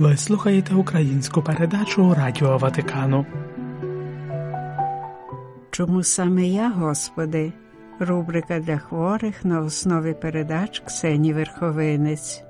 Ви слухаєте українську передачу Радіо Ватикану. Чому саме я, Господи? Рубрика для хворих на основі передач Ксені Верховинець.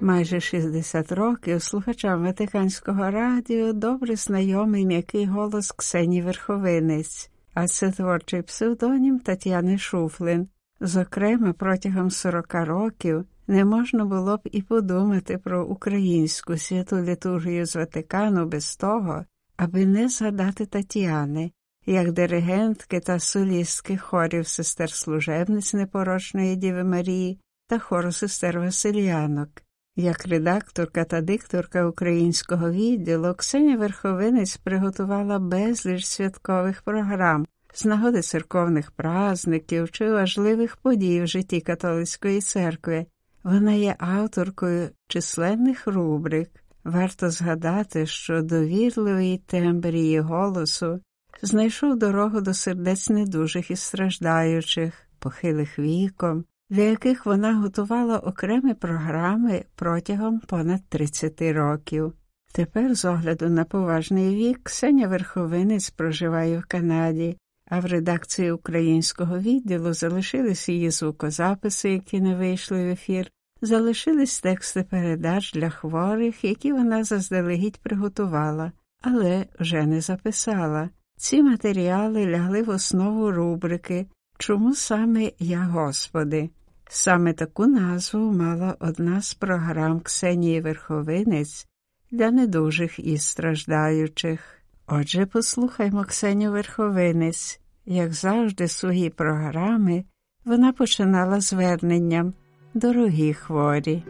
Майже 60 років слухачам Ватиканського радіо добре знайомий м'який голос Ксені Верховинець, а це творчий псевдонім Тетяни Шуфлин. Зокрема, протягом 40 років не можна було б і подумати про українську святу літургію з Ватикану без того, аби не згадати Тетяни, як диригентки та солістки хорів сестер служебниць непорочної Діви Марії та хору сестер Василянок. Як редакторка та дикторка українського відділу Ксенія Верховинець приготувала безліч святкових програм з нагоди церковних празників чи важливих подій в житті католицької церкви. Вона є авторкою численних рубрик. Варто згадати, що довірливий тембр її голосу знайшов дорогу до сердець недужих і страждаючих, похилих віком, для яких вона готувала окремі програми протягом понад 30 років. Тепер, з огляду на поважний вік, Ксеня Верховинець проживає в Канаді, а в редакції українського відділу залишились її звукозаписи, які не вийшли в ефір, залишились тексти передач для хворих, які вона заздалегідь приготувала, але вже не записала. Ці матеріали лягли в основу рубрики Чому саме я, Господи? Саме таку назву мала одна з програм Ксенії Верховинець для недужих і страждаючих. Отже, послухаймо Ксенію Верховинець. Як завжди, свої програми вона починала зверненням Дорогі хворі.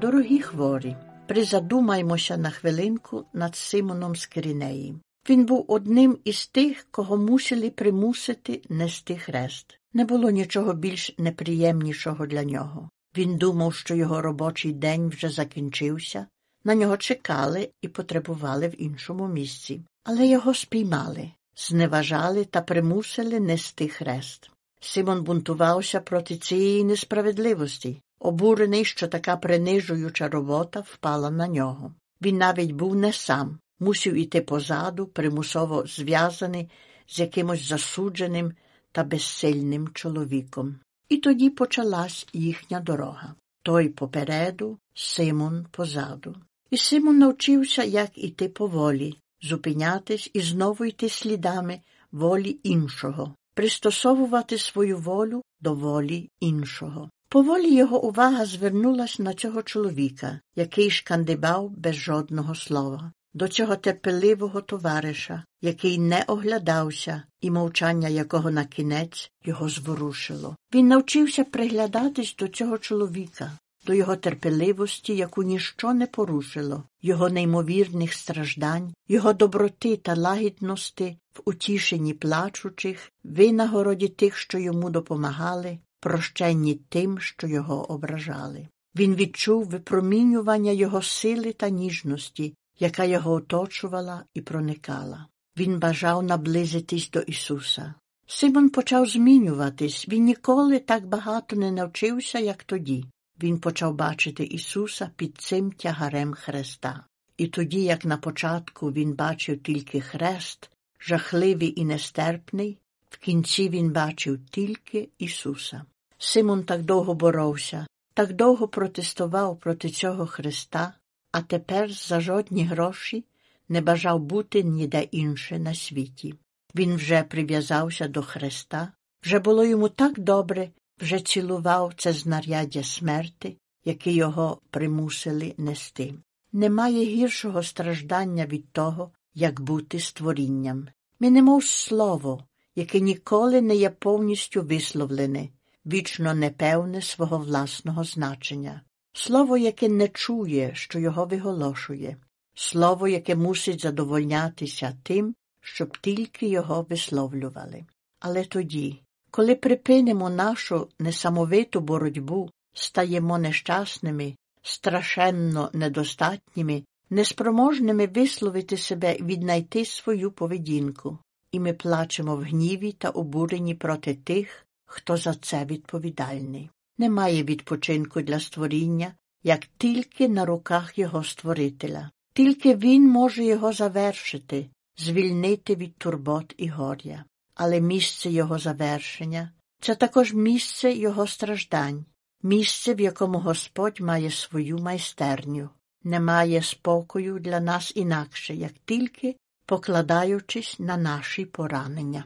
Дорогі хворі, призадумаймося на хвилинку над Симоном Скрінеї. Він був одним із тих, кого мусили примусити нести хрест. Не було нічого більш неприємнішого для нього. Він думав, що його робочий день вже закінчився, на нього чекали і потребували в іншому місці, але його спіймали, зневажали та примусили нести хрест. Симон бунтувався проти цієї несправедливості, обурений, що така принижуюча робота впала на нього. Він навіть був не сам, мусив іти позаду, примусово зв'язаний з якимось засудженим та безсильним чоловіком. І тоді почалась їхня дорога. Той попереду, Симон позаду. І Симон навчився, як іти поволі, зупинятись і знову йти слідами волі іншого, пристосовувати свою волю до волі іншого. Поволі його увага звернулась на цього чоловіка, який шкандибав без жодного слова, до цього терпеливого товариша, який не оглядався, і мовчання якого на кінець його зворушило. Він навчився приглядатись до цього чоловіка, до його терпеливості, яку ніщо не порушило, його неймовірних страждань, його доброти та лагідності в утішенні плачучих, винагороді тих, що йому допомагали, прощенні тим, що його ображали. Він відчув випромінювання його сили та ніжності, яка його оточувала і проникала. Він бажав наблизитись до Ісуса. Симон почав змінюватись, він ніколи так багато не навчився, як тоді. Він почав бачити Ісуса під цим тягарем хреста. І тоді, як на початку він бачив тільки хрест, жахливий і нестерпний, в кінці він бачив тільки Ісуса. Симон так довго боровся, так довго протестував проти цього Христа, а тепер за жодні гроші не бажав бути ніде інше на світі. Він вже прив'язався до Христа, вже було йому так добре, вже цілував це знаряддя смерти, яке його примусили нести. Немає гіршого страждання від того, як бути створінням. Ми немов слово, яке ніколи не є повністю висловлене, вічно непевне свого власного значення, слово, яке не чує, що його виголошує, слово, яке мусить задовольнятися тим, щоб тільки його висловлювали. Але тоді, коли припинимо нашу несамовиту боротьбу, стаємо нещасними, страшенно недостатніми, неспроможними висловити себе, віднайти свою поведінку. і ми плачемо в гніві та обуренні проти тих, хто за це відповідальний. Немає відпочинку для створіння, як тільки на руках його створителя. Тільки він може його завершити, звільнити від турбот і горя. Але місце його завершення це також місце його страждань, місце, в якому Господь має свою майстерню. Немає спокою для нас інакше, як тільки покладаючись на наші поранення.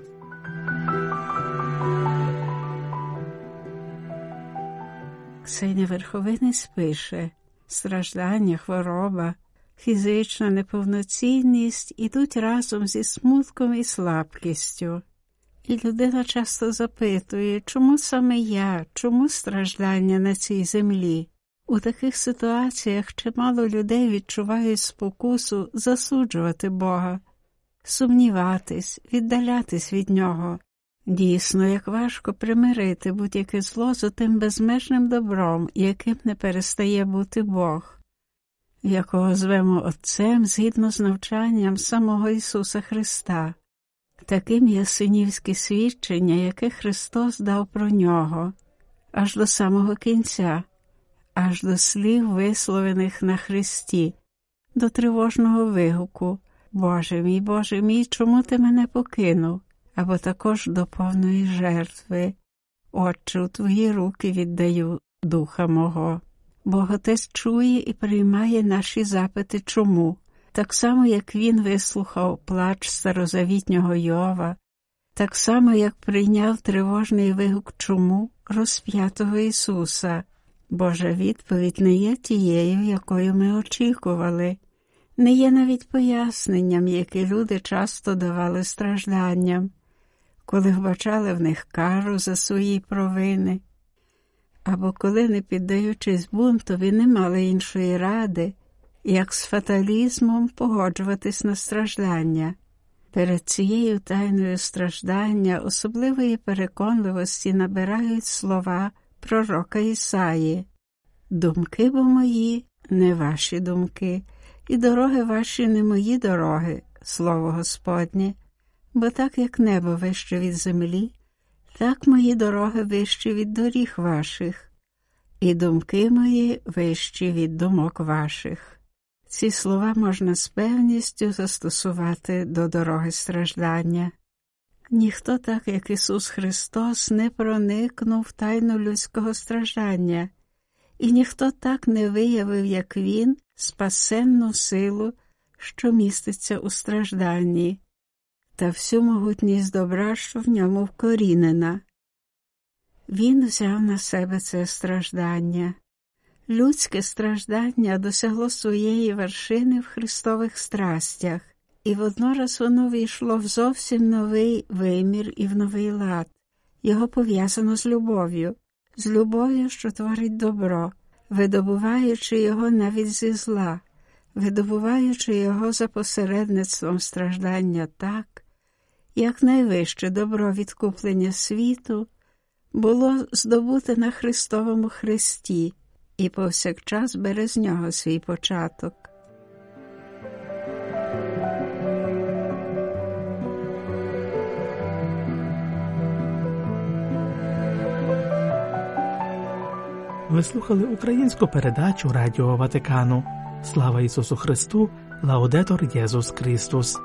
Ксенія Верховинець пише страждання, хвороба, фізична неповноцінність ідуть разом зі смутком і слабкістю. І людина часто запитує, чому саме я, чому страждання на цій землі? У таких ситуаціях чимало людей відчувають спокусу засуджувати Бога, сумніватись, віддалятись від нього. Дійсно, як важко примирити будь-яке зло з тим безмежним добром, яким не перестає бути Бог, якого звемо Отцем згідно з навчанням самого Ісуса Христа. Таким є синівське свідчення, яке Христос дав про нього, аж до самого кінця, аж до слів, висловлених на Христі, до тривожного вигуку Боже мій, Боже мій, чому ти мене покинув? Або також до повної жертви. Отче, у твої руки віддаю духа мого. Бог Отець чує і приймає наші запити чому, так само, як Він вислухав плач старозавітнього Йова, так само, як прийняв тривожний вигук чому розп'ятого Ісуса. Божа відповідь не є тією, якою ми очікували, не є навіть поясненням, які люди часто давали стражданням, коли вбачали в них кару за свої провини, або коли, не піддаючись бунтові, не мали іншої ради, як з фаталізмом погоджуватись на страждання. Перед цією тайною страждання особливої переконливості набирають слова пророка Ісаї. Думки бо мої, не ваші думки, і дороги ваші не мої дороги, слово Господнє, бо так як небо вище від землі, так мої дороги вищі від доріг ваших, і думки мої вищі від думок ваших. Ці слова можна з певністю застосувати до дороги страждання. Ніхто, так як Ісус Христос, не проникнув в тайну людського страждання, і ніхто так не виявив, як Він, спасенну силу, що міститься у стражданні, та всю могутність добра, що в ньому вкорінена. Він взяв на себе це страждання. Людське страждання досягло своєї вершини в Христових страстях, і воднораз воно війшло в зовсім новий вимір і в новий лад. Його пов'язано з любов'ю, з любов'ю, що творить добро, видобуваючи його навіть зі зла, видобуваючи його за посередництвом страждання так, як найвище добро відкуплення світу було здобуте на Христовому Христі і повсякчас бере з нього свій початок. Ви слухали українську передачу Радіо Ватикану. Слава Ісусу Христу, Лаудетор Єсус Христос.